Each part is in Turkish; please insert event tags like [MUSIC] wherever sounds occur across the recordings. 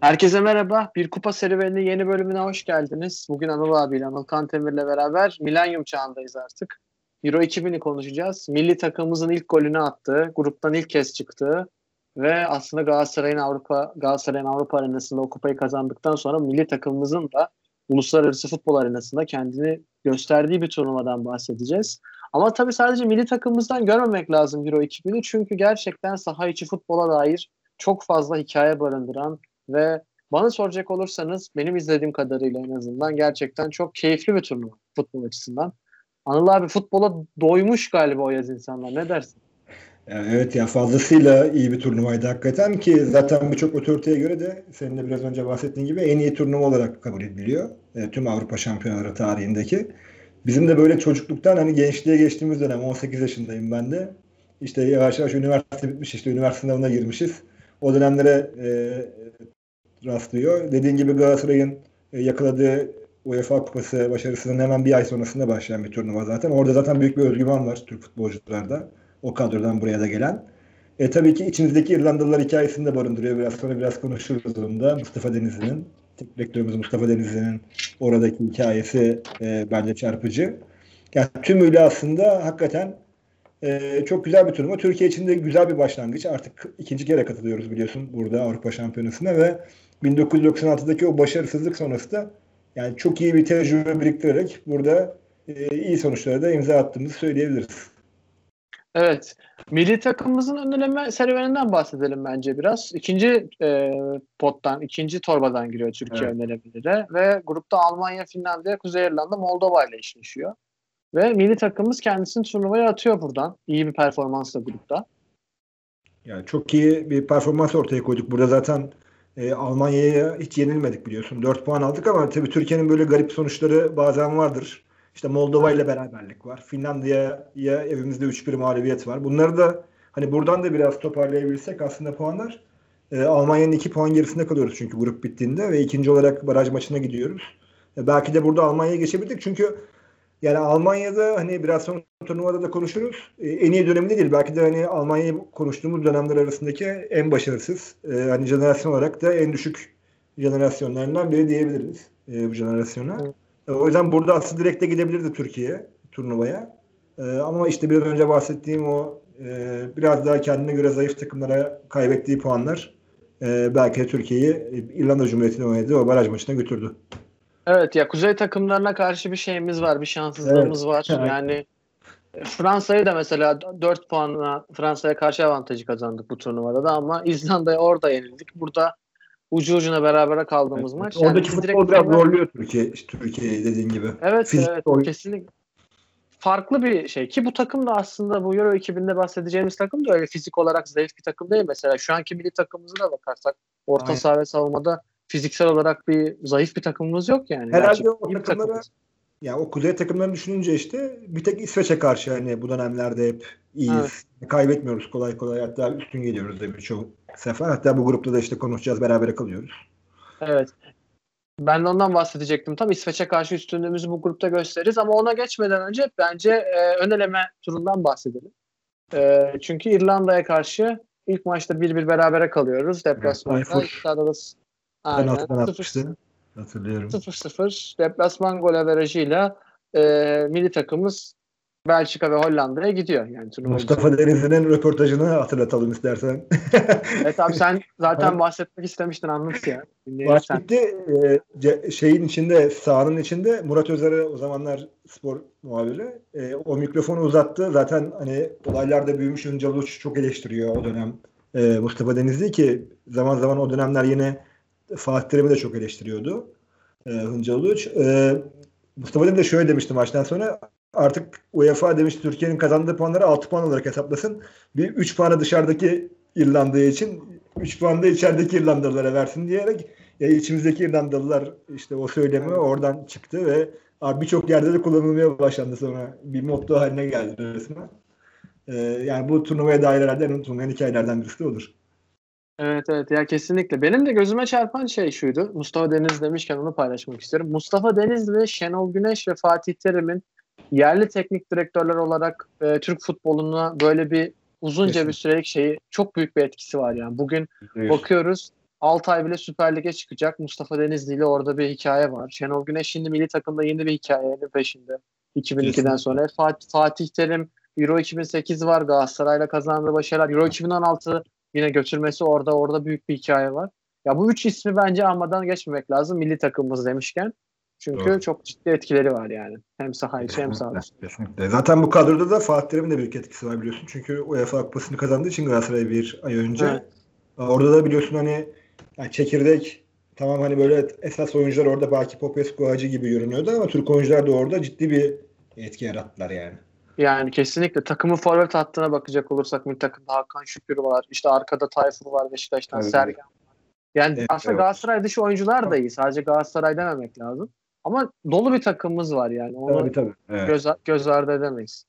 Herkese merhaba. Bir kupa serüveninin yeni bölümüne hoş geldiniz. Bugün Anıl abiyle, Anıl Kantemir'le beraber Milenyum çağındayız artık. Euro 2000'i konuşacağız. Milli takımımızın ilk golünü attığı, gruptan ilk kez çıktığı ve aslında Galatasaray'ın Avrupa Galatasaray'ın Avrupa arenasında o kupayı kazandıktan sonra milli takımımızın da uluslararası futbol arenasında kendini gösterdiği bir turnuvadan bahsedeceğiz. Ama tabii sadece milli takımımızdan görmemek lazım Euro 2000'i çünkü gerçekten saha içi futbola dair çok fazla hikaye barındıran ve bana soracak olursanız benim izlediğim kadarıyla en azından gerçekten çok keyifli bir turnuva futbol açısından. Anıl abi futbola doymuş galiba o yaz insanlar. Ne dersin? Evet ya fazlasıyla iyi bir turnuvaydı hakikaten ki zaten birçok otoriteye göre de senin de biraz önce bahsettiğin gibi en iyi turnuva olarak kabul ediliyor. E, tüm Avrupa şampiyonaları tarihindeki. Bizim de böyle çocukluktan hani gençliğe geçtiğimiz dönem 18 yaşındayım ben de. İşte yavaş yavaş üniversite bitmiş işte üniversite sınavına girmişiz. O dönemlere e, rastlıyor. Dediğin gibi Galatasaray'ın e, yakaladığı UEFA Kupası başarısının hemen bir ay sonrasında başlayan bir turnuva zaten. Orada zaten büyük bir özgüven var Türk futbolcularda. O kadrodan buraya da gelen. E, tabii ki içimizdeki İrlandalılar hikayesini de barındırıyor. Biraz sonra biraz konuşuruz onu da. Mustafa Denizli'nin, rektörümüz Mustafa Denizli'nin oradaki hikayesi e, bence çarpıcı. Yani tümüyle aslında hakikaten e, çok güzel bir turnuva. Türkiye için de güzel bir başlangıç. Artık ikinci kere katılıyoruz biliyorsun burada Avrupa Şampiyonası'na ve 1996'daki o başarısızlık sonrası da yani çok iyi bir tecrübe biriktirerek burada e, iyi sonuçlara da imza attığımızı söyleyebiliriz. Evet. Milli takımımızın önleme serüveninden bahsedelim bence biraz. İkinci e, pottan, ikinci torbadan giriyor Türkiye evet. önlemelere ve grupta Almanya, Finlandiya, Kuzey İrlanda, Moldova ile eşleşiyor. Ve milli takımımız kendisini turnuvaya atıyor buradan. İyi bir performansla grupta. Yani çok iyi bir performans ortaya koyduk. Burada zaten e, Almanya'ya hiç yenilmedik biliyorsun. 4 puan aldık ama tabii Türkiye'nin böyle garip sonuçları bazen vardır. İşte Moldova ile beraberlik var. Finlandiya'ya evimizde 3-1 mağlubiyet var. Bunları da hani buradan da biraz toparlayabilsek aslında puanlar e, Almanya'nın 2 puan gerisinde kalıyoruz çünkü grup bittiğinde ve ikinci olarak baraj maçına gidiyoruz. E, belki de burada Almanya'ya geçebildik çünkü yani Almanya'da hani biraz sonra turnuvada da konuşuruz. E, en iyi döneminde değil. Belki de hani Almanya'yı konuştuğumuz dönemler arasındaki en başarısız. E, hani jenerasyon olarak da en düşük jenerasyonlarından biri diyebiliriz e, bu jenerasyona. Evet. E, o yüzden burada aslında direkt de gidebilirdi Türkiye turnuvaya. E, ama işte biraz önce bahsettiğim o e, biraz daha kendine göre zayıf takımlara kaybettiği puanlar e, belki de Türkiye'yi İrlanda Cumhuriyeti'ne oynadığı o baraj maçına götürdü. Evet ya kuzey takımlarına karşı bir şeyimiz var, bir şanssızlığımız evet. var. Evet. Yani e, Fransa'yı da mesela 4 puanla Fransa'ya karşı avantajı kazandık bu turnuvada da ama İzlanda'ya orada yenildik. Burada ucu ucuna berabere kaldığımız evet. maç. Oradaki yani futbol biraz zorluyor Türkiye, Türkiye dediğin gibi. Evet, Fizik evet oyun. kesinlikle. Farklı bir şey ki bu takım da aslında bu Euro 2000'de bahsedeceğimiz takım da öyle fizik olarak zayıf bir takım değil. Mesela şu anki milli takımımıza da bakarsak orta saha ve savunmada fiziksel olarak bir zayıf bir takımımız yok yani. Herhalde Gerçekten o takımlara ya o kuzey takımlarını düşününce işte bir tek İsveç'e karşı hani bu dönemlerde hep iyiyiz. Evet. Kaybetmiyoruz kolay kolay hatta üstün geliyoruz da birçok sefer. Hatta bu grupta da işte konuşacağız beraber kalıyoruz. Evet. Ben de ondan bahsedecektim. Tam İsveç'e karşı üstünlüğümüzü bu grupta gösteririz ama ona geçmeden önce bence e, ön eleme turundan bahsedelim. E, çünkü İrlanda'ya karşı ilk maçta bir bir berabere kalıyoruz. Deplasmanda. Evet, Aynen. atmıştı. Hatırlıyorum. 0-0 deplasman gol averajıyla e, milli takımımız Belçika ve Hollanda'ya gidiyor. Yani Mustafa Denizli'nin röportajını hatırlatalım istersen. [LAUGHS] evet abi sen zaten bahsetmek istemiştin anlat ya. Maç bitti. Ee, şeyin içinde, sahanın içinde Murat Özer'e o zamanlar spor muhabiri. E, o mikrofonu uzattı. Zaten hani olaylarda büyümüş Hıncal Uç çok eleştiriyor o dönem. E, Mustafa Denizli ki zaman zaman o dönemler yine Fatih Terim'i de çok eleştiriyordu. E, Hıncal Uluç. E, Mustafa Demir de şöyle demişti maçtan sonra artık UEFA demiş Türkiye'nin kazandığı puanları 6 puan olarak hesaplasın. Bir 3 puanı dışarıdaki İrlanda'ya için 3 puan da içerideki İrlandalılara versin diyerek ya içimizdeki İrlandalılar işte o söylemi oradan çıktı ve birçok yerde de kullanılmaya başlandı sonra. Bir motto haline geldi resmen. Ee, yani bu turnuvaya dair herhalde en unutulmayan hikayelerden birisi de olur. Evet evet ya kesinlikle. Benim de gözüme çarpan şey şuydu. Mustafa Deniz demişken onu paylaşmak istiyorum. Mustafa Denizli, Şenol Güneş ve Fatih Terim'in yerli teknik direktörler olarak e, Türk futboluna böyle bir uzunca Kesin. bir sürelik şeyi çok büyük bir etkisi var yani. Bugün evet. bakıyoruz Altay bile Süper Lig'e çıkacak. Mustafa Denizli ile orada bir hikaye var. Şenol Güneş şimdi milli takımda yeni bir hikayenin peşinde. 2002'den sonra. Fatih, Fatih Terim Euro 2008 var. Galatasaray'la kazandığı başarılar. Euro 2016 yine götürmesi orada. Orada büyük bir hikaye var. Ya bu üç ismi bence almadan geçmemek lazım milli takımımız demişken. Çünkü Doğru. çok ciddi etkileri var yani. Hem saha içi hem saha dışı. Kesinlikle. Zaten bu kadroda da Fatih Terim'in de büyük etkisi var biliyorsun. Çünkü UEFA Kupası'nı kazandığı için Galatasaray bir ay önce. Evet. Orada da biliyorsun hani yani çekirdek tamam hani böyle esas oyuncular orada belki Popescu Hacı gibi görünüyordu ama Türk oyuncular da orada ciddi bir etki yarattılar yani. Yani kesinlikle takımın forvet hattına bakacak olursak milli takımda Hakan Şükür var. İşte arkada Tayfur var Beşiktaş'tan Evet. Sergen var. Yani Evet, aslında evet. Galatasaray dışı oyuncular da iyi. Sadece Galatasaray dememek lazım. Ama dolu bir takımımız var yani. Onu Tabii tabii. Evet. göz, göz ardı edemeyiz.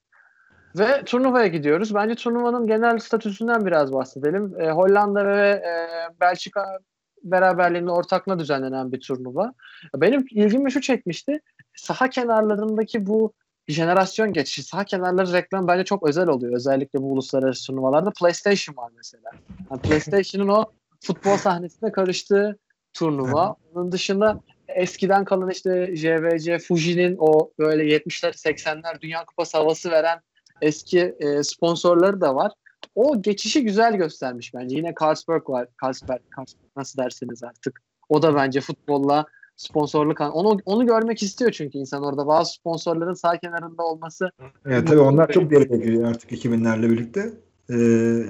Ve turnuvaya gidiyoruz. Bence turnuvanın genel statüsünden biraz bahsedelim. E, Hollanda ve e, Belçika beraberliğinin ortakla düzenlenen bir turnuva. Benim ilgimi şu çekmişti. Saha kenarlarındaki bu jenerasyon geçişi, saha kenarları reklam bence çok özel oluyor. Özellikle bu uluslararası turnuvalarda. PlayStation var mesela. Yani PlayStation'ın o futbol sahnesine karıştığı turnuva. Onun dışında eskiden kalan işte JVC, Fuji'nin o böyle 70'ler 80'ler Dünya Kupası havası veren eski e, sponsorları da var. O geçişi güzel göstermiş bence. Yine Carlsberg var. Carlsberg, Carlsberg nasıl dersiniz artık. O da bence futbolla sponsorluk onu onu görmek istiyor çünkü insan orada bazı sponsorların sağ kenarında olması Evet, tabii onlar çok dereceye giriyor artık 2000'lerle birlikte. Ee,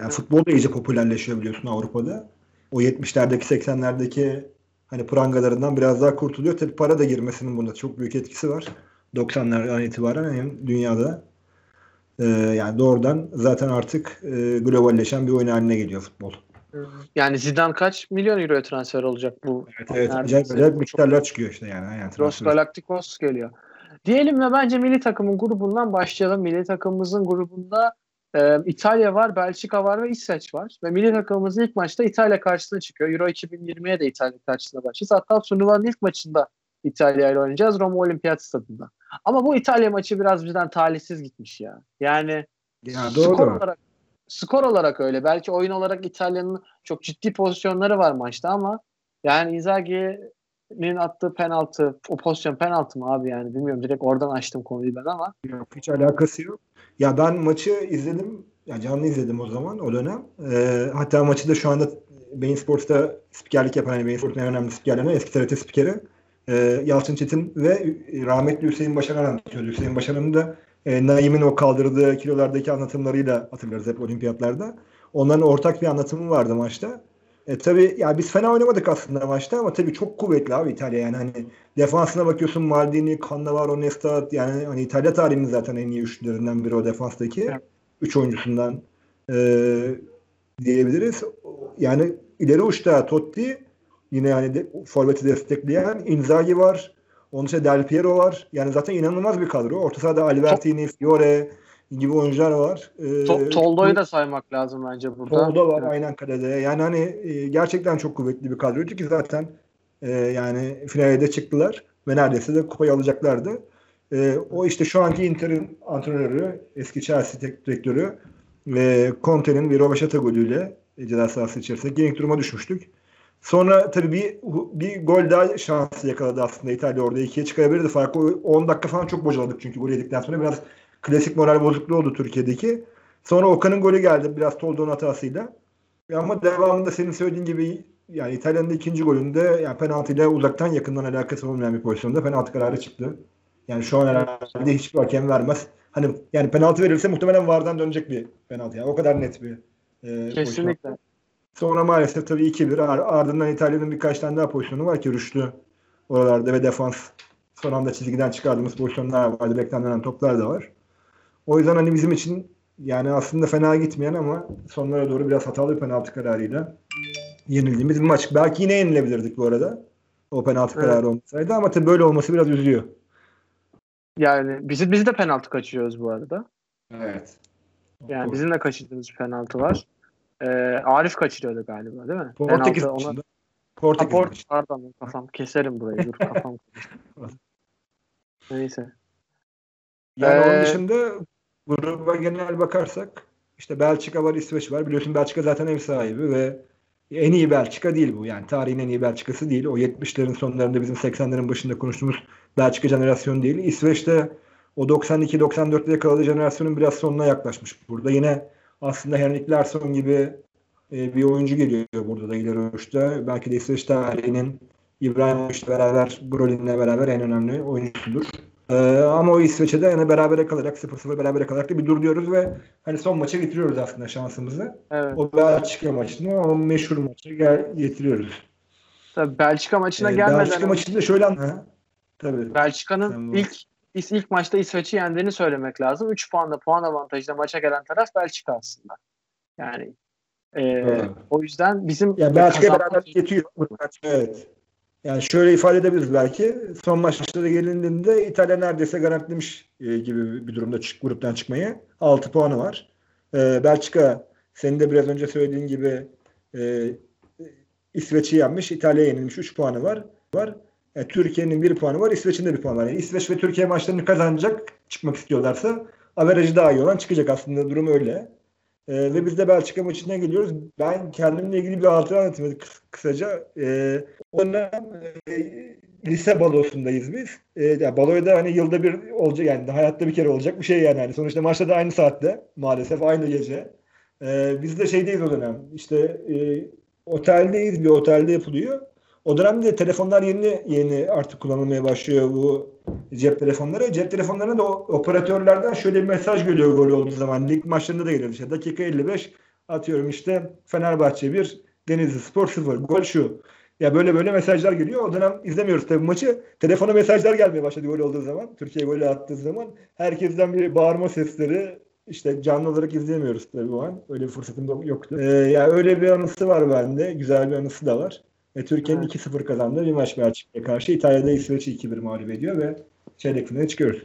yani futbol da iyice popülerleşiyor biliyorsun Avrupa'da. O 70'lerdeki 80'lerdeki hani prangalarından biraz daha kurtuluyor. Tabii para da girmesinin bunda çok büyük etkisi var. 90'lardan itibaren hem dünyada e, yani doğrudan zaten artık e, globalleşen bir oyun haline geliyor futbol. Yani Zidane kaç milyon euroya transfer olacak bu Evet, evet acayip, acayip miktarlar çıkıyor işte yani. yani Los. Galacticos geliyor. Diyelim ve bence milli takımın grubundan başlayalım. Milli takımımızın grubunda e, İtalya var, Belçika var ve İsveç var. Ve milli takımımız ilk maçta İtalya karşısına çıkıyor. Euro 2020'ye de İtalya karşısına başlayacağız. Hatta turnuvanın ilk maçında İtalya ile oynayacağız Roma Olimpiyat Stadı'nda. Ama bu İtalya maçı biraz bizden talihsiz gitmiş ya. Yani Ya skor doğru. olarak skor olarak öyle. Belki oyun olarak İtalya'nın çok ciddi pozisyonları var maçta ama yani Inzaghi'nin attığı penaltı, o pozisyon penaltı mı abi yani bilmiyorum direkt oradan açtım konuyu ben ama Yok, hiç alakası yok. Ya ben maçı izledim. Ya canlı izledim o zaman o dönem. Ee, hatta maçı da şu anda Bein Sports'ta spikerlik yapan hani Bein Sports'un en önemli spikerlerinden eski TRT spikeri e, Yalçın Çetin ve rahmetli Hüseyin Başaran anlatıyordu. Hüseyin Başaran'ın da e, Naim'in o kaldırdığı kilolardaki anlatımlarıyla hatırlarız hep olimpiyatlarda. Onların ortak bir anlatımı vardı maçta. E tabii ya biz fena oynamadık aslında maçta ama tabii çok kuvvetli abi İtalya yani hani defansına bakıyorsun Maldini, Cannavaro, Nesta yani hani İtalya tarihinin zaten en iyi üçlülerinden biri o defanstaki. Evet. Üç oyuncusundan e, diyebiliriz. Yani ileri uçta Totti yine yani de, forveti destekleyen Inzaghi var. Onun dışında Del Piero var. Yani zaten inanılmaz bir kadro. Orta sahada Albertini, Fiore gibi oyuncular var. E, To- Toldo'yu da saymak lazım bence burada. Toldo var Evet. aynen kalede. Yani hani e, gerçekten çok kuvvetli bir kadroydu ki zaten e, yani finale de çıktılar ve neredeyse de kupayı alacaklardı. E, o işte şu anki Inter'in antrenörü, eski Chelsea tek direktörü ve Conte'nin bir Rovaşata golüyle e, ceza sahası içerisinde ilk duruma düşmüştük. Sonra tabii bir bir gol daha şansı yakaladı aslında İtalya orada ikiye çıkarabilirdi farkı. 10 dakika falan çok bocaladık çünkü gol yedikten sonra biraz klasik moral bozukluğu oldu Türkiye'deki. Sonra Okan'ın golü geldi biraz Toldo'nun hatasıyla. Ama devamında senin söylediğin gibi yani İtalya'nın ikinci golünde yani penaltıyla uzaktan yakından alakası olmayan bir pozisyonda penaltı kararı çıktı. Yani şu an herhalde hiçbir hakem vermez. Hani yani penaltı verilse muhtemelen VAR'dan dönecek bir penaltı. Yani o kadar net bir e, pozisyon. Sonra maalesef tabii 2-1 Ar- ardından İtalya'nın birkaç tane daha pozisyonu var ki Rüştü oralarda ve defans son anda çizgiden çıkardığımız pozisyonlar var. Direkten dönen toplar da var. O yüzden hani bizim için yani aslında fena gitmeyen ama sonlara doğru biraz hatalı bir penaltı kararıyla yenildiğimiz bir maç. Belki yine yenilebilirdik bu arada. O penaltı Evet. kararı olmasaydı ama tabii böyle olması biraz üzüyor. Yani biz, biz de penaltı kaçırıyoruz bu arada. Evet. Yani bizim de kaçırdığımız penaltı var. Ee, Arif kaçırıyordu galiba değil mi? Portekiz Penaltı ona... maçında. Ha, Portekiz Port-. Pardon kafam keserim burayı dur kafam. [LAUGHS] Neyse. Yani Ee, onun dışında gruba genel bakarsak işte Belçika var, İsveç var. Biliyorsun Belçika zaten ev sahibi ve en iyi Belçika değil bu. Yani tarihin en iyi Belçikası değil. O 70'lerin sonlarında bizim 80'lerin başında konuştuğumuz Belçika jenerasyonu değil. İsveç'te o 92-94'te yakaladığı jenerasyonun biraz sonuna yaklaşmış. Burada yine aslında Henrik Larsson gibi e, bir oyuncu geliyor burada da ileri uçta. Belki de İsveç tarihinin İbrahimovic'le beraber, Brolin'le beraber en önemli oyuncusudur. Ee, ama o İsveç'e de yani berabere kalarak 0-0 berabere kalarak da bir dur diyoruz ve hani son maça getiriyoruz aslında şansımızı. Evet. O Belçika maçını o meşhur maça gel- getiriyoruz. Tabii Belçika maçına Ee, gelmeden Belçika maçında şöyle anla. Tabii. Belçika'nın ilk ilk maçta İsveç'i yendiğini söylemek lazım. 3 puanla puan avantajıyla maça gelen taraf Belçika aslında. Yani e, Evet. o yüzden bizim Yani Belçika beraber getiriyor. Evet. Yani şöyle ifade edebiliriz belki. Son maçlara gelindiğinde İtalya neredeyse garantilemiş e, gibi bir durumda çık, gruptan çıkmayı. 6 puanı var. E, Belçika senin de biraz önce söylediğin gibi e, İsveç'i yenmiş. İtalya'ya yenilmiş. 3 puanı var. var. E, Türkiye'nin 1 puanı var. İsveç'in de 1 puanı var. Yani İsveç ve Türkiye maçlarını kazanacak çıkmak istiyorlarsa averajı daha iyi olan çıkacak aslında durum öyle. E, ve biz de Belçika maçına geliyoruz. Ben kendimle ilgili bir hatıra anlatayım kıs- kısaca. E, o dönem e, lise balosundayız biz. E, yani baloya da hani yılda bir olacak yani hayatta bir kere olacak bir şey yani. Hani sonuçta maçta da aynı saatte maalesef aynı gece. E, biz de şeydeyiz o dönem. İşte e, oteldeyiz bir otelde yapılıyor. O dönemde telefonlar yeni yeni artık kullanılmaya başlıyor bu cep telefonları. Cep telefonlarına da operatörlerden şöyle bir mesaj geliyor gol olduğu zaman. Lig maçlarında da geliyor. İşte dakika 55 atıyorum işte Fenerbahçe 1, Denizli Spor 0. Gol şu. Ya böyle böyle mesajlar geliyor. O dönem izlemiyoruz tabii maçı. Telefona mesajlar gelmeye başladı gol olduğu zaman. Türkiye golü attığı zaman. Herkesten bir bağırma sesleri işte canlı olarak izleyemiyoruz tabii o an. Öyle bir fırsatım yoktu. Ee, ya öyle bir anısı var bende. Güzel bir anısı da var. Ve Türkiye'nin Evet. 2-0 kazandığı bir maç Belçika'ya karşı. İtalya'da İsveç'i 2-1 mağlup ediyor ve çeyrek finale çıkıyoruz.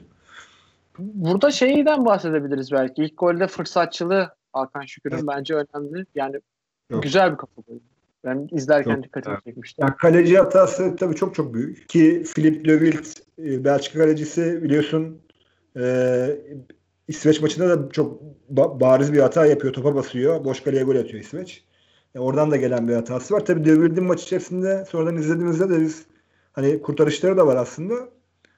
Burada şeyden bahsedebiliriz belki. İlk golde fırsatçılığı Hakan Şükür'ün Evet. bence önemli. Yani Çok. güzel bir kafa golü. Ben izlerken Çok, dikkatimi evet. çekmişti. Yani kaleci hatası tabii çok çok büyük. Ki Philip Löwilt e, Belçika kalecisi biliyorsun e, İsveç maçında da çok ba- bariz bir hata yapıyor. Topa basıyor. Boş kaleye gol atıyor İsveç. E, oradan da gelen bir hatası var. Tabii Löwilt'in maç içerisinde sonradan izlediğimizde de biz hani kurtarışları da var aslında.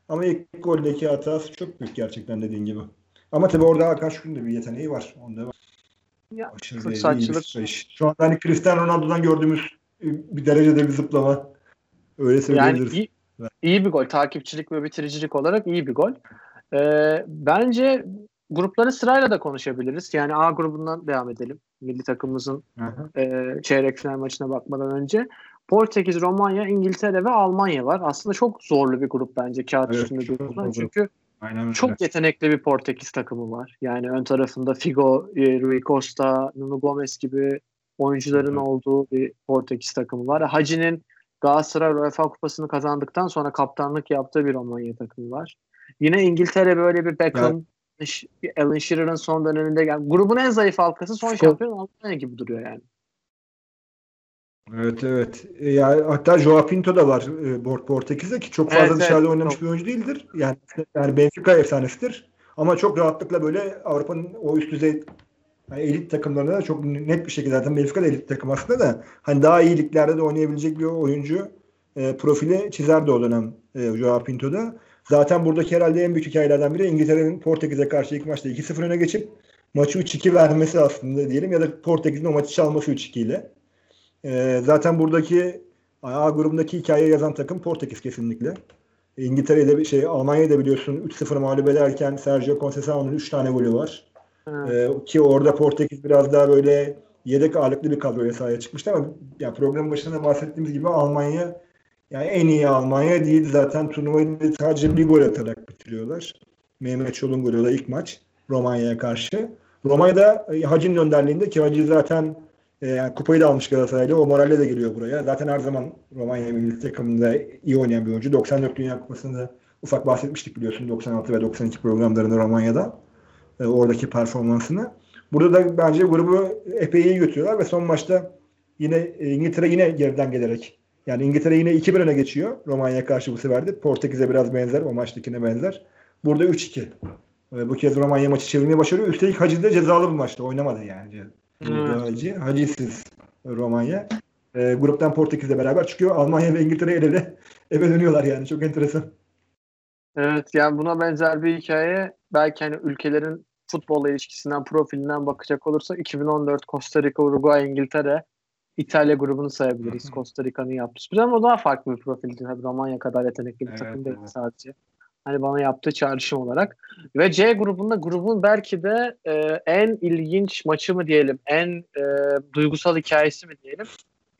Ama ilk goldeki hatası çok büyük gerçekten dediğin gibi. Ama tabii orada Hakan Şükür'ün de bir yeteneği var. Onda var. Ya, Aşırı fırsatçılık- iyi. Şu anda hani Cristiano Ronaldo'dan gördüğümüz bir derecede bir zıplama. Öyle Yani söyleyebiliriz. iyi, Evet. iyi bir gol. Takipçilik ve bitiricilik olarak iyi bir gol. Ee, bence grupları sırayla da konuşabiliriz. Yani A grubundan devam edelim. Milli takımımızın Hı hı. e, çeyrek final maçına bakmadan önce. Portekiz, Romanya, İngiltere ve Almanya var. Aslında çok zorlu bir grup bence kağıt Evet, üstünde zor. Çünkü Aynen öyle. çok yetenekli bir Portekiz takımı var. Yani ön tarafında Figo, e, Rui Costa, Nuno Gomes gibi oyuncuların Evet. olduğu bir Portekiz takımı var. Hacı'nin Galatasaray UEFA Kupası'nı kazandıktan sonra kaptanlık yaptığı bir Romanya takımı var. Yine İngiltere böyle bir Beckham, Ş- Alan Shearer'ın son döneminde yani grubun en zayıf halkası son şampiyon Almanya gibi duruyor yani. Evet evet. E, Ya hatta Joao Pinto da var e, Port- Portekiz'de ki çok fazla Evet, dışarıda evet. oynamış Çok. bir oyuncu değildir. Yani yani Benfica efsanesidir. Ama çok rahatlıkla böyle Avrupa'nın o üst düzey yani elit takımlarında da çok net bir şekilde zaten Benfica da elit takım aslında da hani daha iyi liglerde de oynayabilecek bir oyuncu e, profili çizerdi o dönem e, Joao Pinto'da. Zaten buradaki herhalde en büyük hikayelerden biri İngiltere'nin Portekiz'e karşı ilk maçta 2-0 öne geçip maçı 3-2 vermesi aslında diyelim ya da Portekiz'in o maçı çalması 3-2 ile. E, zaten buradaki A grubundaki hikayeyi yazan takım Portekiz kesinlikle. İngiltere'de bir şey Almanya'da biliyorsun 3-0 mağlup ederken Sergio Conceição'nun 3 tane golü var. Ee, ki orada Portekiz biraz daha böyle yedek ağırlıklı bir kadroya sahaya çıkmıştı ama ya programın başında bahsettiğimiz gibi Almanya yani en iyi Almanya değil zaten turnuvayı sadece bir gol atarak bitiriyorlar. Mehmet Çolun golü o da ilk maç Romanya'ya karşı. Romanya'da e, Hacı'nın önderliğinde ki Hacı zaten e, kupayı da almış Galatasaray'la o moralle de geliyor buraya. Zaten her zaman Romanya milli takımında iyi oynayan bir oyuncu. 94 Dünya Kupası'nda ufak bahsetmiştik biliyorsun 96 ve 92 programlarında Romanya'da e, oradaki performansını. Burada da bence grubu epey iyi götürüyorlar ve son maçta yine e, İngiltere yine geriden gelerek yani İngiltere yine 2-1 öne geçiyor Romanya'ya karşı bu sefer de. Portekiz'e biraz benzer o maçtakine benzer. Burada 3-2. E, bu kez Romanya maçı çevirmeyi başarıyor. Üstelik Hacı da cezalı bir maçta oynamadı yani. Hmm. Hacı, Hacı'sız Romanya. E, gruptan Portekiz'le beraber çıkıyor. Almanya ve İngiltere el ele [LAUGHS] eve dönüyorlar yani. Çok enteresan. Evet yani buna benzer bir hikaye belki hani ülkelerin futbolla ilişkisinden, profilinden bakacak olursak 2014 Costa Rica, Uruguay, İngiltere, İtalya grubunu sayabiliriz. Costa Rica'nın yaptığı sürpriz ama o daha farklı bir profildi. Tabii Romanya kadar yetenekli bir Evet, takım değil evet. sadece. Hani bana yaptığı çağrışım olarak. Ve C grubunda grubun belki de e, en ilginç maçı mı diyelim, en e, duygusal hikayesi mi diyelim.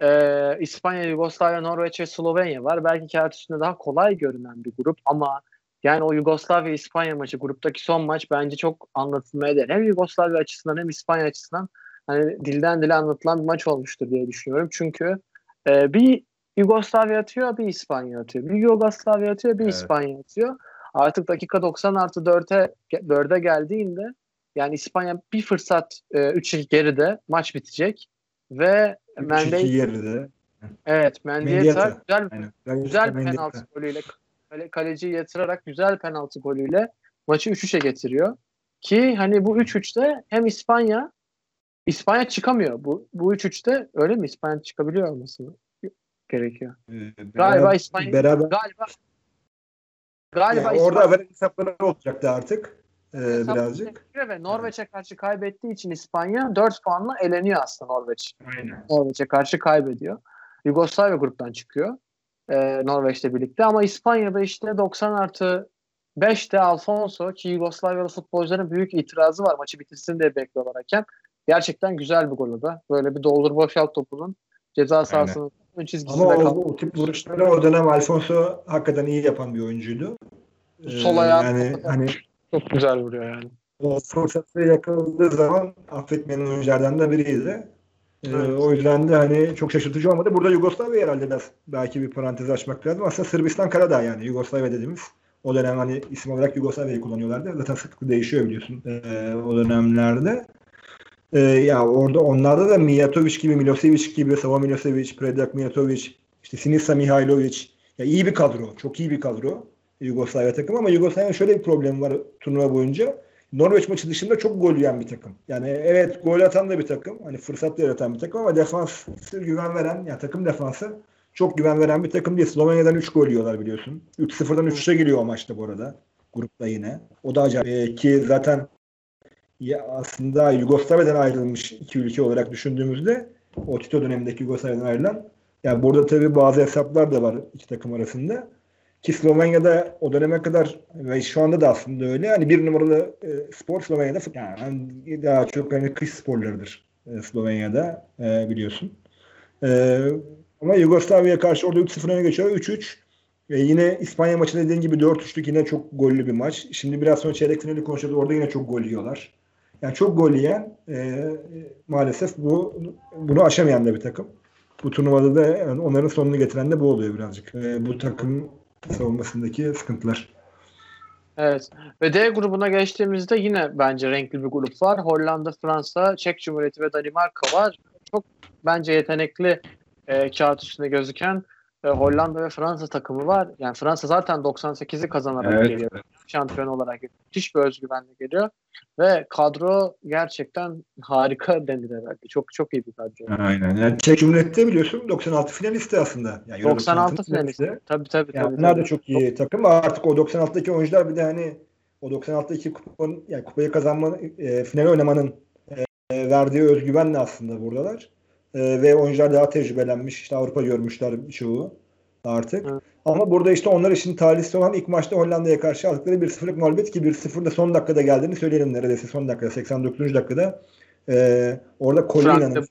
E, İspanya, Yugoslavya, Norveç ve Slovenya var. Belki kağıt üstünde daha kolay görünen bir grup ama yani o Yugoslavya İspanya maçı gruptaki son maç bence çok anlatılmaya değer. Hem Yugoslavya açısından hem İspanya açısından hani dilden dile anlatılan bir maç olmuştur diye düşünüyorum. Çünkü e, bir Yugoslavya atıyor, bir İspanya atıyor. Bir Yugoslavya atıyor, bir Evet. İspanya atıyor. Artık dakika 90 artı 4'e 4'e geldiğinde yani İspanya bir fırsat e, 3-2 geride maç bitecek ve 3-2 Mendy geride. evet Mendieta. güzel Aynen. güzel Mendieta. penaltı golüyle kale, kaleciyi yatırarak güzel penaltı golüyle maçı 3-3'e getiriyor. Ki hani bu 3-3'te hem İspanya İspanya çıkamıyor. Bu bu 3-3'te öyle mi? İspanya çıkabiliyor olması gerekiyor. Ee, Galiba beraber- İspanya- beraber Galiba galiba Yani orada İspanya hesapları olacaktı artık. Hesap birazcık. ve Norveç'e karşı kaybettiği için İspanya 4 puanla eleniyor aslında Norveç. Aynen. Norveç'e karşı kaybediyor. Yugoslavya gruptan çıkıyor. E, Norveç'le birlikte ama İspanya'da işte 90 artı 5'te Alfonso ki Yugoslavyalı futbolcuların büyük itirazı var maçı bitirsin diye bekliyorlar hakem. Gerçekten güzel bir gol da. Böyle bir doldur boşalt topunun ceza sahasının ön çizgisinde Ama o, kaldı. o tip vuruşları o dönem Alfonso hakikaten iyi yapan bir oyuncuydu. Ee, Sol ayağı yani hani çok güzel vuruyor yani. o fırsatı yakaladığı zaman affetmeyen oyunculardan da biriydi. Ee, Evet. O yüzden de hani çok şaşırtıcı olmadı. Burada Yugoslavya herhalde biraz belki bir parantez açmak lazım. Aslında Sırbistan Karadağ yani Yugoslavya dediğimiz. O dönem hani isim olarak Yugoslavya'yı kullanıyorlardı. Zaten sıklıkla değişiyor biliyorsun ee, o dönemlerde. Ee, ya orada onlarda da Mijatovic gibi, Milosevic gibi, Savo Milosevic, Predrag Mijatovic, işte Sinisa Mihailovic. Ya iyi bir kadro. Çok iyi bir kadro. Yugoslavya takımı ama Yugoslavya şöyle bir problem var turnuva boyunca. Norveç maçı dışında çok gol yiyen bir takım. Yani evet gol atan da bir takım. Hani fırsat yaratan bir takım ama defansı güven veren, yani takım defansı çok güven veren bir takım değil. Slovenya'dan 3 gol yiyorlar biliyorsun. 3-0'dan 3'e giriyor o maçta bu arada. Grupta yine. O da acayip. Ee, ki zaten ya aslında Yugoslavya'dan ayrılmış iki ülke olarak düşündüğümüzde o Tito dönemindeki Yugoslavya'dan ayrılan yani burada tabii bazı hesaplar da var iki takım arasında. Ki Slovenya'da o döneme kadar ve şu anda da aslında öyle. Hani bir numaralı e, spor Slovenya'da yani daha çok hani kış sporlarıdır e, Slovenya'da e, biliyorsun. E, ama Yugoslavya'ya karşı orada 3-0 öne geçiyor. 3-3. E, yine İspanya maçı dediğin gibi 4-3'lük yine çok gollü bir maç. Şimdi biraz sonra çeyrek finali konuşacağız. Orada yine çok gol yiyorlar. Yani çok gol yiyen e, maalesef bu bunu aşamayan da bir takım. Bu turnuvada da yani onların sonunu getiren de bu oluyor birazcık. E, bu takım savunmasındaki sıkıntılar. Evet. Ve D grubuna geçtiğimizde yine bence renkli bir grup var. Hollanda, Fransa, Çek Cumhuriyeti ve Danimarka var. Çok bence yetenekli e, kağıt üstünde gözüken e, Hollanda ve Fransa takımı var. Yani Fransa zaten 98'i kazanarak Evet. geliyor. Şampiyon olarak. Müthiş bir özgüvenle geliyor. Ve kadro gerçekten harika denir herhalde. Çok çok iyi bir kadro. Aynen. Yani Çek Cumhuriyeti biliyorsun 96 finalisti aslında. Yani Euro 96 finalist. Tabii tabii. tabii, Yani tabii. bunlar da çok iyi takım. Artık o 96'daki oyuncular bir de hani o 96'daki kupanın yani kupayı kazanma e, finale oynamanın e, verdiği özgüvenle aslında buradalar. E, ve oyuncular daha tecrübelenmiş. işte Avrupa görmüşler çoğu artık. Evet. Ama burada işte onlar için talihsiz olan ilk maçta Hollanda'ya karşı aldıkları 1-0'lık mağlubiyet ki 1-0 da son dakikada geldiğini söyleyelim neredeyse son dakikada 89. dakikada. E, orada Colina'nın.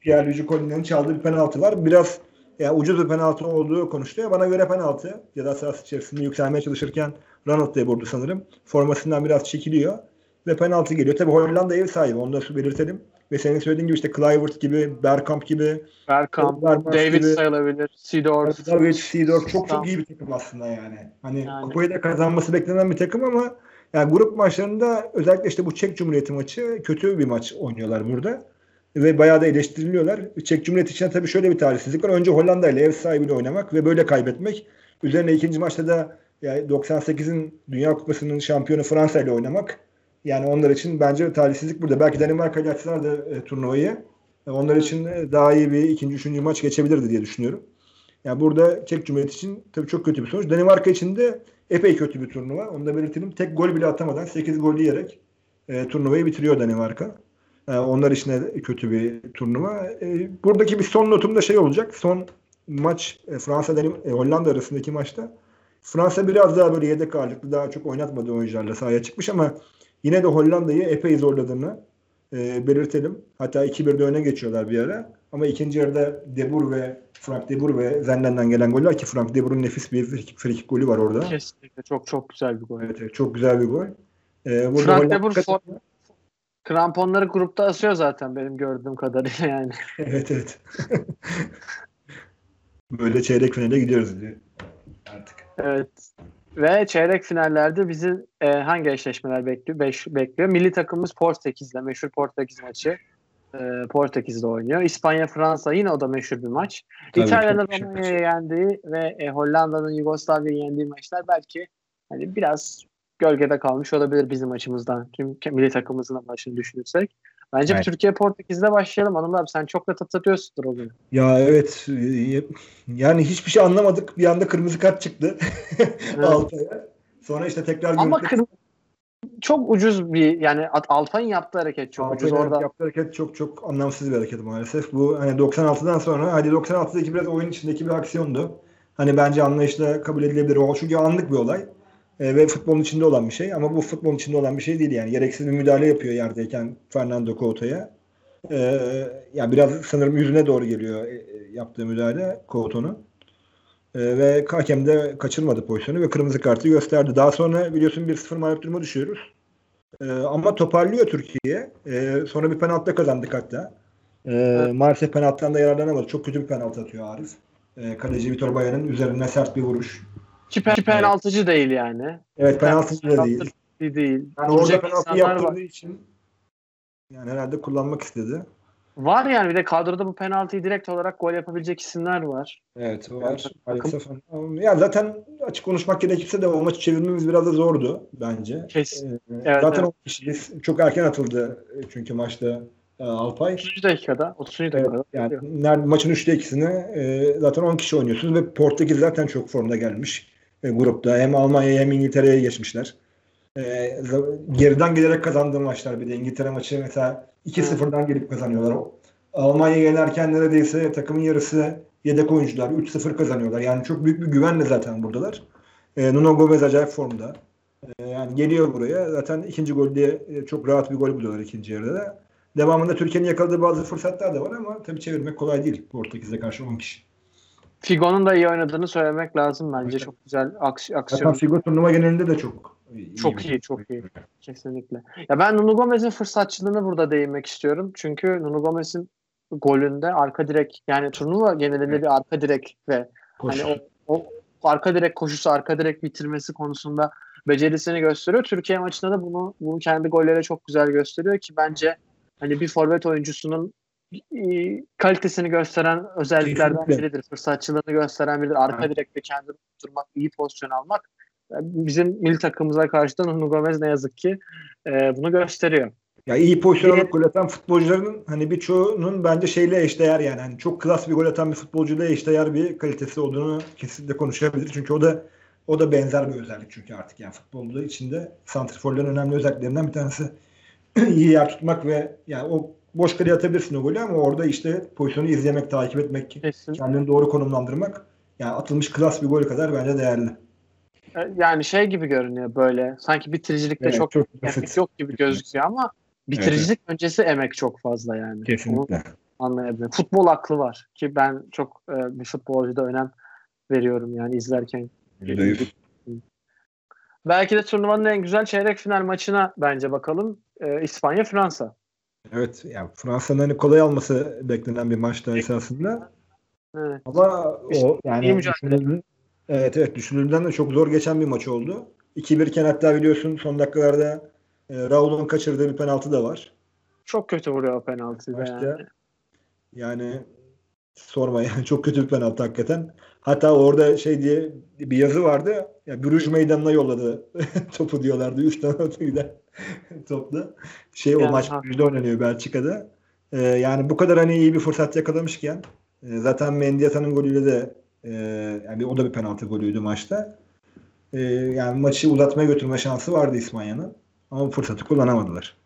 Pierluigi Colina'nın çaldığı bir penaltı var. Biraz yani ucuz bir penaltı olduğu konuşuluyor. Bana göre penaltı. Ceza sahası içerisinde yükselmeye çalışırken Ronald diye vurdu sanırım. Formasından biraz çekiliyor. Ve penaltı geliyor. Tabii Hollanda ev sahibi. Onu da belirtelim. Ve senin söylediğin gibi işte Kluivert gibi, Bergkamp gibi, Bergkamp, David gibi. sayılabilir. Seedorf. David Seedorf çok çok iyi bir takım aslında yani. Hani Yani. kupayı da kazanması beklenen bir takım ama yani grup maçlarında özellikle işte bu Çek Cumhuriyeti maçı kötü bir maç oynuyorlar burada. Ve bayağı da eleştiriliyorlar. Çek Cumhuriyeti için tabii şöyle bir talihsizlik var. Önce Hollanda ile ev sahibiyle oynamak ve böyle kaybetmek. Üzerine ikinci maçta da yani 98'in Dünya Kupası'nın şampiyonu Fransa ile oynamak. Yani onlar için bence talihsizlik burada. Belki Danimarka ile açsalar da e, turnuvayı E, Onlar için de daha iyi bir ikinci, üçüncü maç geçebilirdi diye düşünüyorum. Yani burada Çek Cumhuriyeti için tabii çok kötü bir sonuç. Danimarka için de epey kötü bir turnuva. Onu da belirtelim. Tek gol bile atamadan 8 gol yiyerek e, turnuvayı bitiriyor Danimarka. E, onlar için de kötü bir turnuva. E, buradaki bir son notum da şey olacak. Son maç e, Fransa e, Hollanda arasındaki maçta Fransa biraz daha böyle yedek ağırlıklı daha çok oynatmadı oyuncularla sahaya çıkmış ama yine de Hollanda'yı epey zorladığını e, belirtelim. Hatta 2-1'de öne geçiyorlar bir ara. Ama ikinci yarıda De Boer ve Frank De Boer ve Zenden'den gelen goller ki Frank De Boer'un nefis bir frikik, golü var orada. Kesinlikle çok çok güzel bir gol. Evet, evet, çok güzel bir gol. E, burada Frank Hollanda- De Boer for- Kramponları grupta asıyor zaten benim gördüğüm kadarıyla yani. Evet evet. [LAUGHS] Böyle çeyrek finale gidiyoruz diye. Artık. Evet. Ve çeyrek finallerde bizi e, hangi eşleşmeler bekliyor? Beş, bekliyor. Milli takımımız Portekiz'le meşhur Portekiz maçı. E, Portekiz'de oynuyor. İspanya Fransa yine o da meşhur bir maç. Tabii, İtalya'nın Romanya'yı yendiği ve e, Hollanda'nın Yugoslavya'yı yendiği maçlar belki hani biraz gölgede kalmış olabilir bizim açımızdan. Kim milli takımımızın maçını düşünürsek. Bence Evet. Türkiye Portekiz'de başlayalım. Anıl abi sen çok da tatlatıyorsundur o günü. Ya evet yani hiçbir şey anlamadık. Bir anda kırmızı kart çıktı [LAUGHS] Altay'a. Sonra işte tekrar Ama kır- çok ucuz bir yani Altay'ın yaptığı hareket çok ucuz Altay'ın orada. yaptığı hareket çok çok anlamsız bir hareket maalesef. Bu hani 96'dan sonra hadi 96'daki biraz oyun içindeki bir aksiyondu. Hani bence anlayışla kabul edilebilir. O çünkü anlık bir olay. E, ve futbolun içinde olan bir şey. Ama bu futbolun içinde olan bir şey değil yani. Gereksiz bir müdahale yapıyor yerdeyken Fernando Couto'ya. E, ya biraz sanırım yüzüne doğru geliyor e, yaptığı müdahale Couto'nun. E, ve hakem de kaçırmadı pozisyonu ve kırmızı kartı gösterdi. Daha sonra biliyorsun 1-0 mağlup duruma düşüyoruz. E, ama toparlıyor Türkiye. E, sonra bir penaltı kazandık hatta. E, Maalesef penaltıdan da yararlanamadı. Çok kötü bir penaltı atıyor Arif. E, kaleci Vitor Baya'nın üzerine sert bir vuruş. Ki pe- penaltıcı değil yani. Evet penaltı da değil. Değil. Yani orada penaltı yaptırdığı var. için yani herhalde kullanmak istedi. Var yani bir de kadroda bu penaltıyı direkt olarak gol yapabilecek isimler var. Evet var. var. Maalesef. Ya zaten açık konuşmak gerekirse de o maçı çevirmemiz biraz da zordu bence. Kesin. Ee, Evet, zaten evet. o kişiyiz. Çok erken atıldı çünkü maçta e, Alpay. 30. dakikada. 30. Evet, dakikada. yani nerede maçın 3'te 2'sini e, zaten 10 kişi oynuyorsunuz ve Portekiz zaten çok formda gelmiş e, grupta. Hem Almanya'ya hem İngiltere'ye geçmişler. E, geriden gelerek kazandığı maçlar bir de İngiltere maçı mesela 2-0'dan gelip kazanıyorlar. Almanya yenerken neredeyse takımın yarısı yedek oyuncular 3-0 kazanıyorlar. Yani çok büyük bir güvenle zaten buradalar. E, Nuno Gomez acayip formda. E, yani geliyor buraya. Zaten ikinci golde e, çok rahat bir gol buluyorlar ikinci yarıda da. Devamında Türkiye'nin yakaladığı bazı fırsatlar da var ama tabii çevirmek kolay değil Portekiz'e karşı 10 kişi. Figo'nun da iyi oynadığını söylemek lazım bence. Evet. Çok güzel aks- Zaten aksiyon. Figo turnuva genelinde de çok iyi. Çok iyi, çok iyi. Kesinlikle. Ya ben Nuno Gomez'in fırsatçılığını burada değinmek istiyorum. Çünkü Nuno Gomez'in golünde arka direk yani turnuva genelinde bir arka direk ve Koş. hani o, o arka direk koşusu, arka direk bitirmesi konusunda becerisini gösteriyor. Türkiye maçında da bunu bunu kendi golleri çok güzel gösteriyor ki bence hani bir forvet oyuncusunun kalitesini gösteren özelliklerden Kesinlikle. biridir. Fırsatçılığını gösteren biridir. Arka Evet. direkte kendini tutturmak, iyi pozisyon almak e, bizim milli takımımıza karşı da Nuno Gomez ne yazık ki e, bunu gösteriyor. Ya iyi pozisyon alıp gol atan futbolcuların hani birçoğunun bence şeyle eşdeğer yani. Hani çok klas bir gol atan bir futbolcuyla eşdeğer bir kalitesi olduğunu kesinlikle konuşabilir. Çünkü o da o da benzer bir özellik çünkü artık yani futbolda içinde santriforların önemli özelliklerinden bir tanesi [CLEARS THROAT] iyi yer tutmak ve yani o boş kaleye atabilirsin o golü ama orada işte pozisyonu izlemek, takip etmek, Kesin. kendini doğru konumlandırmak yani atılmış klas bir gol kadar bence değerli. E, Yani şey gibi görünüyor böyle. Sanki bitiricilikte Evet, çok, çok emek yok gibi gözüküyor ama bitiricilik öncesi emek çok fazla yani. Onu Kesinlikle. anlayabilirim. Futbol aklı var ki ben çok e, bir futbolcuda önem veriyorum yani izlerken. Belki de turnuvanın en güzel çeyrek final maçına bence bakalım. E, İspanya Fransa. Evet yani Fransa'nın hani kolay alması beklenen bir maçtı esasında. Evet. Ama o yani mücadele. düşünüldüğü- evet evet düşünüldüğünden de çok zor geçen bir maç oldu. 2-1 iken hatta biliyorsun son dakikalarda e, Raul'un kaçırdığı bir penaltı da var. Çok kötü vuruyor o penaltıyı yani. yani sorma yani çok kötü bir penaltı hakikaten. Hatta orada şey diye bir yazı vardı. Ya Bruges meydanına yolladı [LAUGHS] topu diyorlardı. 3 tane atı giden [LAUGHS] topla. Şey o Yani maç ha- Bruges'de oynanıyor Belçika'da. E, yani bu kadar hani iyi bir fırsat yakalamışken e, zaten Mendieta'nın golüyle de e, yani o da bir penaltı golüydü maçta. E, yani maçı uzatmaya götürme şansı vardı İspanya'nın. Ama fırsatı kullanamadılar.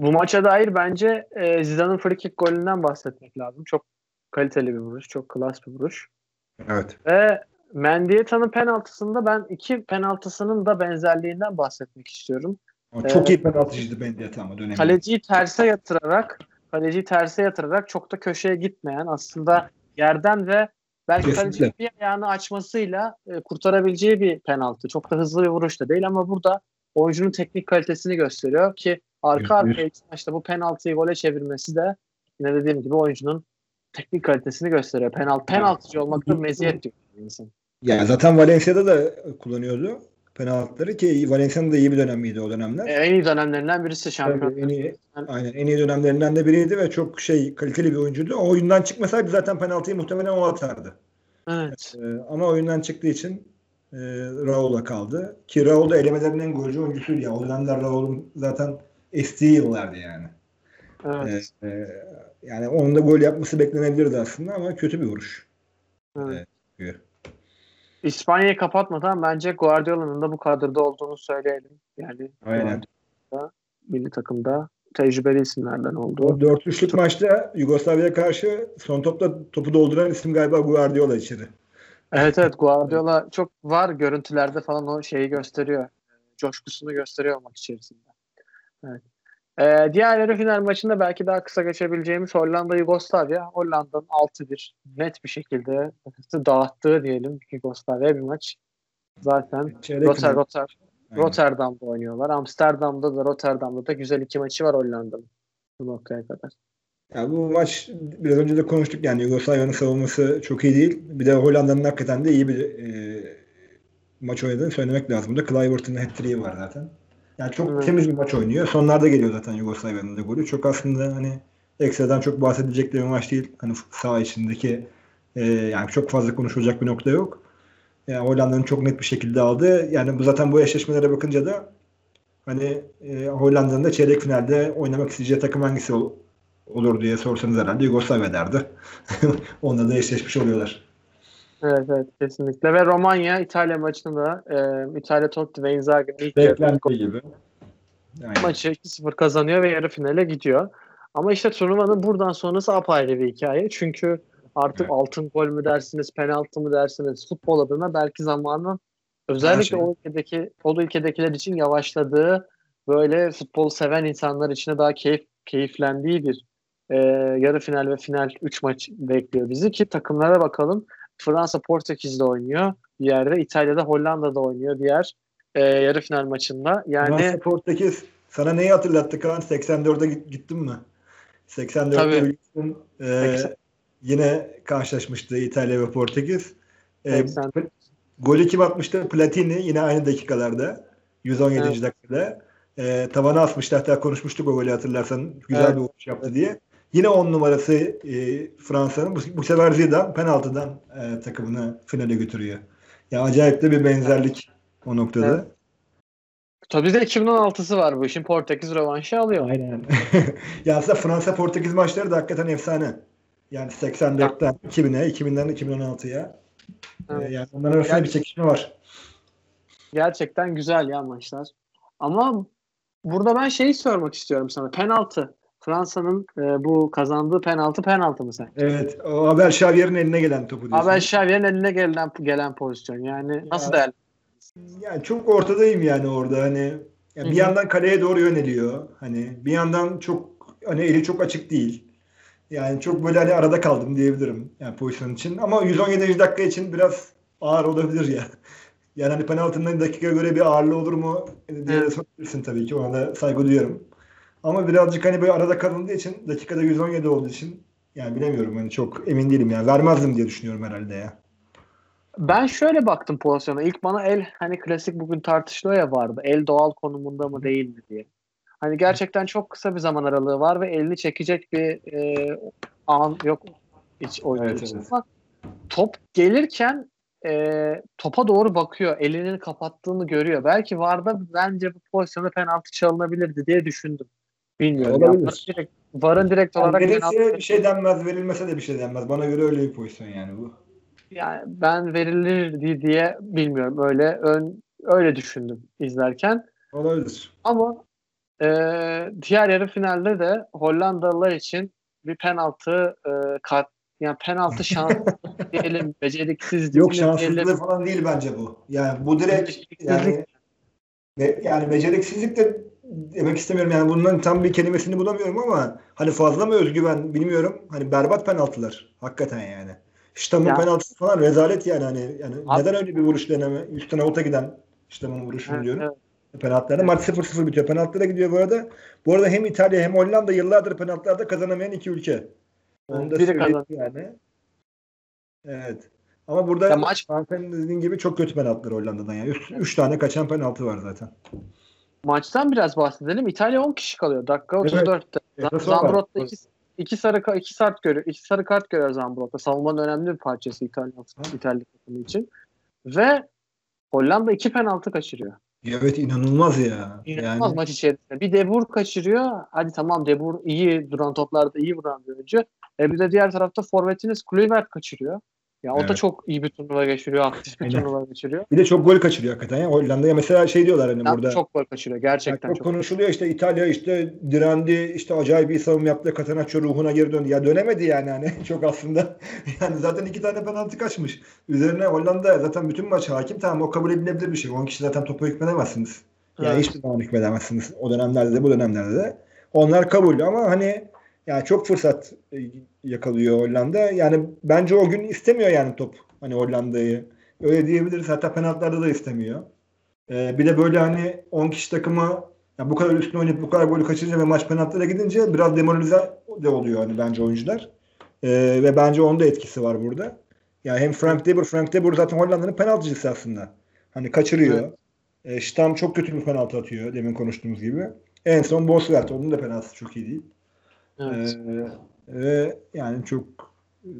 Bu maça dair bence e, Zidane'ın free kick golünden bahsetmek lazım. Çok kaliteli bir vuruş, çok klas bir vuruş. Evet. Ve Mendieta'nın penaltısında ben iki penaltısının da benzerliğinden bahsetmek istiyorum. Ama çok iyi penaltıcıydı Mendieta ama döneminde. Kaleciyi terse yatırarak kaleciyi terse yatırarak çok da köşeye gitmeyen aslında yerden ve belki Kesinlikle. kalecinin bir ayağını açmasıyla e, kurtarabileceği bir penaltı. Çok da hızlı bir vuruş da değil ama burada oyuncunun teknik kalitesini gösteriyor ki arka arkaya maçta bu penaltıyı gole çevirmesi de yine dediğim gibi oyuncunun teknik kalitesini gösteriyor. Penaltı, penaltıcı olmak da meziyet diyor insan. Yani zaten Valencia'da da kullanıyordu penaltıları ki Valencia'nın da iyi bir dönemiydi o dönemler. E, en iyi dönemlerinden birisi şampiyon. Tabii, en iyi, aynen en iyi dönemlerinden de biriydi ve çok şey kaliteli bir oyuncuydu. O oyundan çıkmasaydı zaten penaltıyı muhtemelen o atardı. Evet. Ee, ama oyundan çıktığı için e, Raul'a kaldı. Ki Raul da elemelerinin en golcü oyuncusuydu ya. O dönemler Raul'un zaten estiği yıllardı yani. Evet. Ee, e, yani onun da gol yapması beklenebilirdi aslında ama kötü bir vuruş. evet. Evet. İspanya'yı kapatmadan bence Guardiola'nın da bu kadroda olduğunu söyleyelim. Yani Aynen. Milli takımda tecrübeli isimlerden oldu. O 4-3'lük maçta Yugoslavya'ya karşı son topta topu dolduran isim galiba Guardiola içeri. Evet evet Guardiola çok var görüntülerde falan o şeyi gösteriyor. Coşkusunu gösteriyor maç içerisinde. Evet. Ee, diğer yarı final maçında belki daha kısa geçebileceğimiz Hollanda Yugoslavya. Hollanda'nın 6-1 net bir şekilde dağıttığı diyelim Yugoslavya bir maç. Zaten Çeyrek. Rotter, Aynen. Rotterdam'da oynuyorlar. Amsterdam'da da Rotterdam'da da güzel iki maçı var Hollanda'nın bu noktaya kadar. Ya bu maç biraz önce de konuştuk yani Yugoslavya'nın savunması çok iyi değil. Bir de Hollanda'nın hakikaten de iyi bir e, maç oynadığını söylemek lazım. Burada Kluivert'ın hat-trick'i var zaten. Yani çok Evet. temiz bir maç oynuyor. Sonlarda geliyor zaten Yugoslavya'nın da golü. Çok aslında hani ekstradan çok bahsedilecek bir maç değil. Hani saha içindeki e, yani çok fazla konuşulacak bir nokta yok. Yani Hollanda'nın çok net bir şekilde aldı. Yani bu zaten bu eşleşmelere bakınca da hani e, Hollanda'nın da çeyrek finalde oynamak isteyeceği takım hangisi ol- olur diye sorsanız herhalde Yugoslavya derdi. [LAUGHS] Onunla da eşleşmiş oluyorlar. Evet evet kesinlikle ve Romanya İtalya maçını da e, İtalya Totti ve Inzaghi'nin ilk Beklendiği gibi. Aynen. maçı 2-0 kazanıyor ve yarı finale gidiyor. Ama işte turnuvanın buradan sonrası apayrı bir hikaye. Çünkü artık Evet. altın gol mü dersiniz, penaltı mı dersiniz, futbol adına belki zamanın özellikle şey. o ülkedeki o ülkedekiler için yavaşladığı böyle futbol seven insanlar için daha keyif keyiflendiği bir e, yarı final ve final 3 maç bekliyor bizi ki takımlara bakalım. Fransa Portekiz'de oynuyor. Bir yerde İtalya'da Hollanda'da oynuyor diğer e, yarı final maçında. Yani Fransa Portekiz sana neyi hatırlattı Kaan? 84'e git- gittin mi? 84'te Tabii. biliyorsun, e, 80. yine karşılaşmıştı İtalya ve Portekiz. E, 80. golü kim atmıştı? Platini yine aynı dakikalarda. 117. Evet. dakikada. E, tavana asmıştı. Hatta konuşmuştuk o golü hatırlarsan. Güzel Evet. bir vuruş yaptı diye. Yine 10 numarası e, Fransa'nın. Bu, bu sefer Zidane penaltıdan e, takımını finale götürüyor. Ya acayip de bir benzerlik o noktada. Evet. Tabii de 2016'sı var bu işin. Portekiz rövanşı alıyor. Aynen. [LAUGHS] ya aslında Fransa Portekiz maçları da hakikaten efsane. Yani 84'ten 2000'e, 2000'den 2016'ya. Evet. Ee, yani onların arasında bir çekişme var. Gerçekten güzel ya maçlar. Ama burada ben şeyi sormak istiyorum sana. Penaltı. Fransa'nın e, bu kazandığı penaltı penaltı mı sen? Evet. O Abel Xavier'in eline gelen topu diyorsun. Abel Xavier'in eline gelen gelen pozisyon. Yani nasıl Ya. değerli? Yani çok ortadayım yani orada hani ya Hı bir yandan kaleye doğru yöneliyor. Hani bir yandan çok hani eli çok açık değil. Yani çok böyle hani arada kaldım diyebilirim yani pozisyon için. Ama 117. dakika için biraz ağır olabilir ya. Yani hani penaltının dakika göre bir ağırlığı olur mu diye Evet. sorabilirsin tabii ki. Ona da saygı duyuyorum. Ama birazcık hani böyle arada kalındığı için dakikada 117 olduğu için yani bilemiyorum hani çok emin değilim yani. Vermezdim diye düşünüyorum herhalde ya. Ben şöyle baktım pozisyona. İlk bana el hani klasik bugün tartışılıyor ya vardı. El doğal konumunda mı değil mi diye. Hani gerçekten çok kısa bir zaman aralığı var ve elini çekecek bir e, an yok hiç oyuncu Evet, evet. Ama top gelirken e, topa doğru bakıyor. Elini kapattığını görüyor. Belki Varda bence bu pozisyonda penaltı çalınabilirdi diye düşündüm. Bilmiyorum. Olabilir. Direkt VAR'ın direkt Yani olarak verilse bir şey denmez, verilmese de bir şey denmez. Bana göre öyle bir pozisyon yani bu. yani ben verilir di- diye bilmiyorum. Öyle ön öyle düşündüm izlerken. Olabilir. Ama e, diğer yarı finalde de Hollandalılar için bir penaltı e, kat yani penaltı [LAUGHS] şansı diyelim, beceriksizlik Yok şanssızlığı falan değil bence bu. Yani bu direkt yani yani beceriksizlik de demek istemiyorum yani bunların tam bir kelimesini bulamıyorum ama hani fazla mı özgüven bilmiyorum. Hani berbat penaltılar hakikaten yani. Ştamın Ya- penaltısı falan rezalet yani hani yani Abi- neden öyle bir vuruş deneme üstten avuta giden Ştamın vuruşunu Evet, diyorum. evet. Penaltılarda. Maç 0-0 bitiyor. Penaltılara gidiyor bu arada. Bu arada hem İtalya hem Hollanda yıllardır penaltılarda kazanamayan iki ülke. Onu da Biri yani. Evet. Ama burada Ya maç- dediğin gibi çok kötü penaltılar Hollanda'dan. Yani 3 tane kaçan penaltı var zaten. Maçtan biraz bahsedelim. İtalya 10 kişi kalıyor. Dakika Evet. 34'te. Evet, sonra- Zambrotta iki, iki sarı iki sarı görüyor. iki sarı kart görüyor Zambrotta. Savunmanın önemli bir parçası İtalya İtalya takımı için. Ve Hollanda iki penaltı kaçırıyor. Evet inanılmaz ya. İnanılmaz yani, maç içerisinde. Bir De Boer kaçırıyor. Hadi tamam De Boer iyi duran toplarda iyi vuran bir oyuncu. E bir de diğer tarafta forvetiniz Kluivert kaçırıyor. Ya o da Evet. çok iyi bir turnuva geçiriyor. Aktif bir Aynen. turnuva geçiriyor. bir de çok gol kaçırıyor hakikaten ya. Hollanda'ya mesela şey diyorlar hani Yani burada. çok gol kaçırıyor. Gerçekten çok, çok. konuşuluyor işte İtalya işte direndi işte acayip bir savunma yaptı Catenaccio ruhuna geri döndü. Ya dönemedi yani hani [LAUGHS] çok aslında. [LAUGHS] Yani zaten iki tane penaltı kaçmış. Üzerine Hollanda zaten bütün maç hakim. Tamam o kabul edilebilir bir şey. 10 kişi zaten topa hükmedemezsiniz. Yani Evet. hiçbir zaman hükmedemezsiniz. O dönemlerde de bu dönemlerde de. Onlar kabul ama hani yani çok fırsat e, yakalıyor Hollanda. Yani bence o gün istemiyor yani top. Hani Hollanda'yı. Öyle diyebiliriz. Hatta penaltılarda da istemiyor. Ee, bir de böyle hani 10 kişi takımı ya bu kadar üstüne oynayıp bu kadar golü kaçırınca ve maç penaltılara gidince biraz demoralize de oluyor hani bence oyuncular. Ee, ve bence onun da etkisi var burada. Yani hem Frank de Boer, Frank de Boer zaten Hollanda'nın penaltıcısı aslında. Hani kaçırıyor. Evet. E, Stam çok kötü bir penaltı atıyor demin konuştuğumuz gibi. En son Boswell. Onun da penaltısı çok iyi değil. Evet. Ee, ve yani çok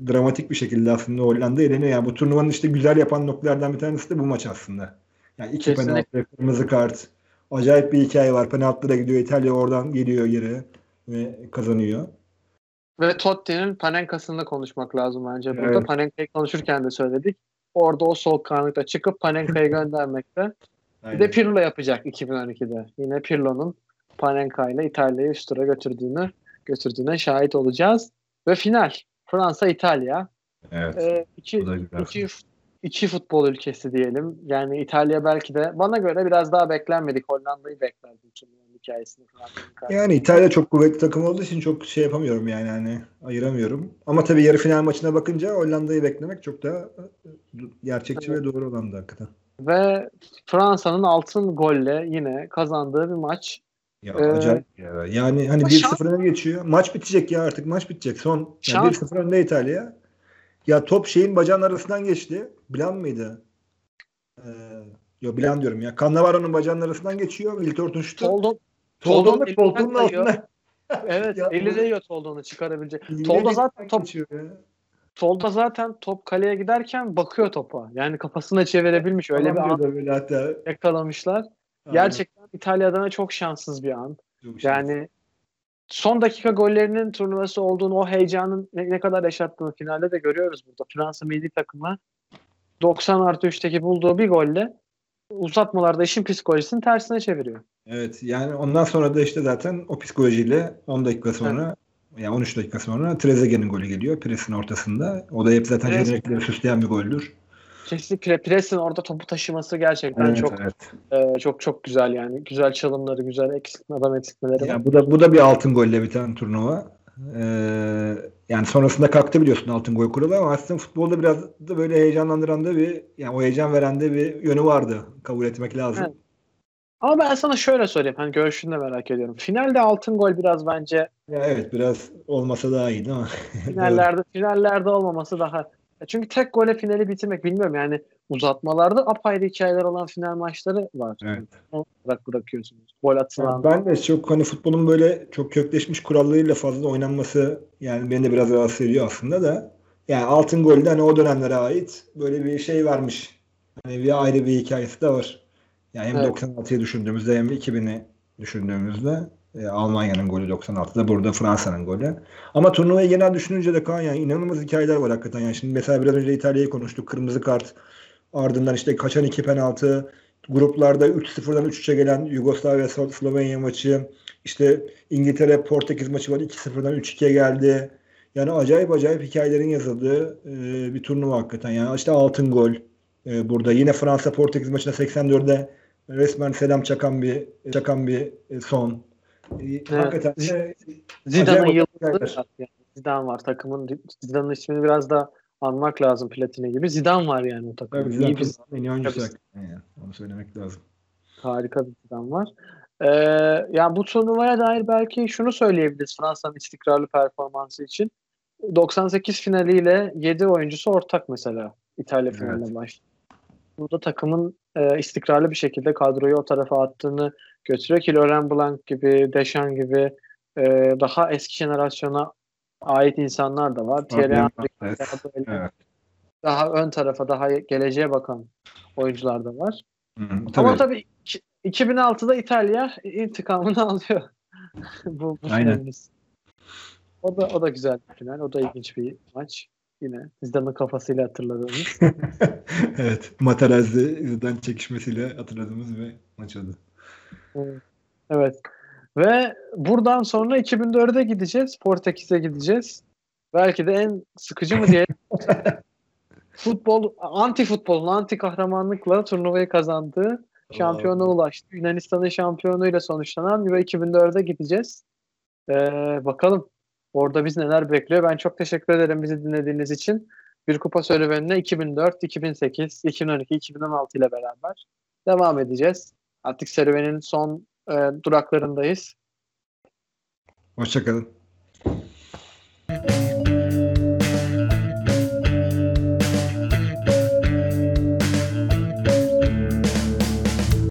dramatik bir şekilde aslında Hollanda eleniyor. Yani bu turnuvanın işte güzel yapan noktalardan bir tanesi de bu maç aslında. Yani iki Kesinlikle. penaltı, kırmızı kart. Acayip bir hikaye var. Penaltılara gidiyor. İtalya oradan geliyor geri ve kazanıyor. Ve Totti'nin Panenka'sını konuşmak lazım bence burada. Evet. Panenka'yı konuşurken de söyledik. Orada o soğukkanlıkta çıkıp Panenka'yı göndermekte. Bir de Pirlo yapacak 2012'de. Yine Pirlo'nun Panenka ile İtalya'yı üst tura götürdüğünü götürdüğüne şahit olacağız. Ve final. Fransa İtalya. evet. Ee, iki, iki, iki futbol ülkesi diyelim. Yani İtalya belki de bana göre biraz daha beklenmedik. Hollanda'yı beklerdim turnuvanın hikayesini. Fransa'nın Yani İtalya çok kuvvetli takım olduğu için çok şey yapamıyorum yani hani ayıramıyorum. Ama tabii yarı final maçına bakınca Hollanda'yı beklemek çok daha e, gerçekçi Evet. ve doğru olandı hakikaten. Ve Fransa'nın altın golle yine kazandığı bir maç. Ya Ee, acayip ya. Yani hani ama 1-0 öne geçiyor. Maç bitecek ya artık maç bitecek. Son yani Şans- 1-0 önde İtalya. Ya top şeyin bacağının arasından geçti. Blan mıydı? Ee, yo Blan diyorum ya. Cannavaro'nun bacağının arasından geçiyor. Wiltort'un şutu. Toldon, Toldo Toldon da koltuğunun altında. [LAUGHS] evet eli değiyor Toldon'u çıkarabilecek. Tolda zaten top ya. Tolda zaten top kaleye giderken bakıyor topa. Yani kafasına çevirebilmiş. Öyle bir an böyle hatta. yakalamışlar. Gerçekten İtalya adına çok şanssız bir an. Çok. Yani son dakika gollerinin turnuvası olduğunu, o heyecanın ne, ne kadar yaşattığını finalde de görüyoruz burada. Fransa milli takımı 90 artı 3'teki bulduğu bir golle uzatmalarda işin psikolojisini tersine çeviriyor. Evet yani ondan sonra da işte zaten o psikolojiyle 10 dakika sonra yani 13 dakika sonra Trezeguet'in golü geliyor. Pres'in ortasında. O da hep zaten Trezeguet- jenerikleri süsleyen bir goldür. Kesinlikle Pres'in orada topu taşıması gerçekten Evet, çok evet. e, çok çok güzel yani. Güzel çalımları, güzel eksiltme, adam eksiltmeleri var. Ya bu da bu da bir altın golle biten turnuva. Ee, yani sonrasında kalktı biliyorsun altın gol kuralı ama aslında futbolda biraz da böyle heyecanlandıran da bir yani o heyecan veren de bir yönü vardı. Kabul etmek lazım. Evet. Ama ben sana şöyle sorayım. Hani görüşünü de merak ediyorum. Finalde altın gol biraz bence Ya evet biraz olmasa daha iyiydi ama. [LAUGHS] finallerde finallerde olmaması daha. Ya Çünkü tek gole finali bitirmek bilmiyorum yani uzatmalarda apayrı hikayeler olan final maçları var. Evet. Onu bırakıyorsunuz. Gol atılan. Yani ben de çok hani futbolun böyle çok kökleşmiş kurallarıyla fazla oynanması yani beni de biraz rahatsız ediyor aslında da. Yani altın golde hani o dönemlere ait böyle bir şey varmış. Hani bir ayrı bir hikayesi de var. Yani hem Evet. 96'yı düşündüğümüzde hem 2000'i düşündüğümüzde E, Almanya'nın golü 96'da burada Fransa'nın golü. Ama turnuvayı genel düşününce de Kaan yani inanılmaz hikayeler var hakikaten. Yani şimdi mesela biraz önce İtalya'yı konuştuk. Kırmızı kart ardından işte kaçan iki penaltı gruplarda 3-0'dan 3-3'e gelen Yugoslavya Slovenya maçı işte İngiltere Portekiz maçı var 2-0'dan 3-2'ye geldi. Yani acayip acayip hikayelerin yazıldığı e, bir turnuva hakikaten. Yani işte altın gol e, burada. Yine Fransa Portekiz maçında 84'de resmen selam çakan bir çakan bir e, son. E, Evet. Hakikaten de Zidane'ın yıldızı yani. Zidane var takımın. Zidane'ın ismini biraz da anmak lazım Platini gibi. Zidane var yani o takımda. tabii İyi Zidane bir turnuvanın en iyi oyuncusu yani. Onu söylemek lazım. harika bir Zidane var. Ee, yani bu turnuvaya dair belki şunu söyleyebiliriz Fransa'nın istikrarlı performansı için. 98 finaliyle 7 oyuncusu ortak mesela İtalya Evet. finaline başladı. Burada takımın e, istikrarlı bir şekilde kadroyu o tarafa attığını götürüyor ki Laurent Blanc gibi, Deschamps gibi e, daha eski jenerasyona ait insanlar da var. Thierry Henry Evet. daha ön tarafa, daha geleceğe bakan oyuncular da var. Hı, Ama tabii. tabii iki- 2006'da İtalya intikamını [LAUGHS] alıyor. bu, bu Aynen. finalimiz. O da o da güzel bir final. O da ilginç bir maç. Yine Zidane'ın kafasıyla hatırladığımız. [LAUGHS] evet. Materazzi Zidane çekişmesiyle hatırladığımız bir maç oldu. Evet. Ve buradan sonra 2004'e gideceğiz. Portekiz'e gideceğiz. Belki de en sıkıcı mı diye [LAUGHS] futbol, anti futbolun anti kahramanlıkla turnuvayı kazandığı şampiyona ulaştı. Yunanistan'ın şampiyonuyla sonuçlanan ve 2004'e gideceğiz. Ee, bakalım orada biz neler bekliyor. Ben çok teşekkür ederim bizi dinlediğiniz için. Bir kupa serüvenine 2004, 2008, 2012, 2016 ile beraber devam edeceğiz. Artık serüvenin son e, duraklarındayız. Hoşçakalın.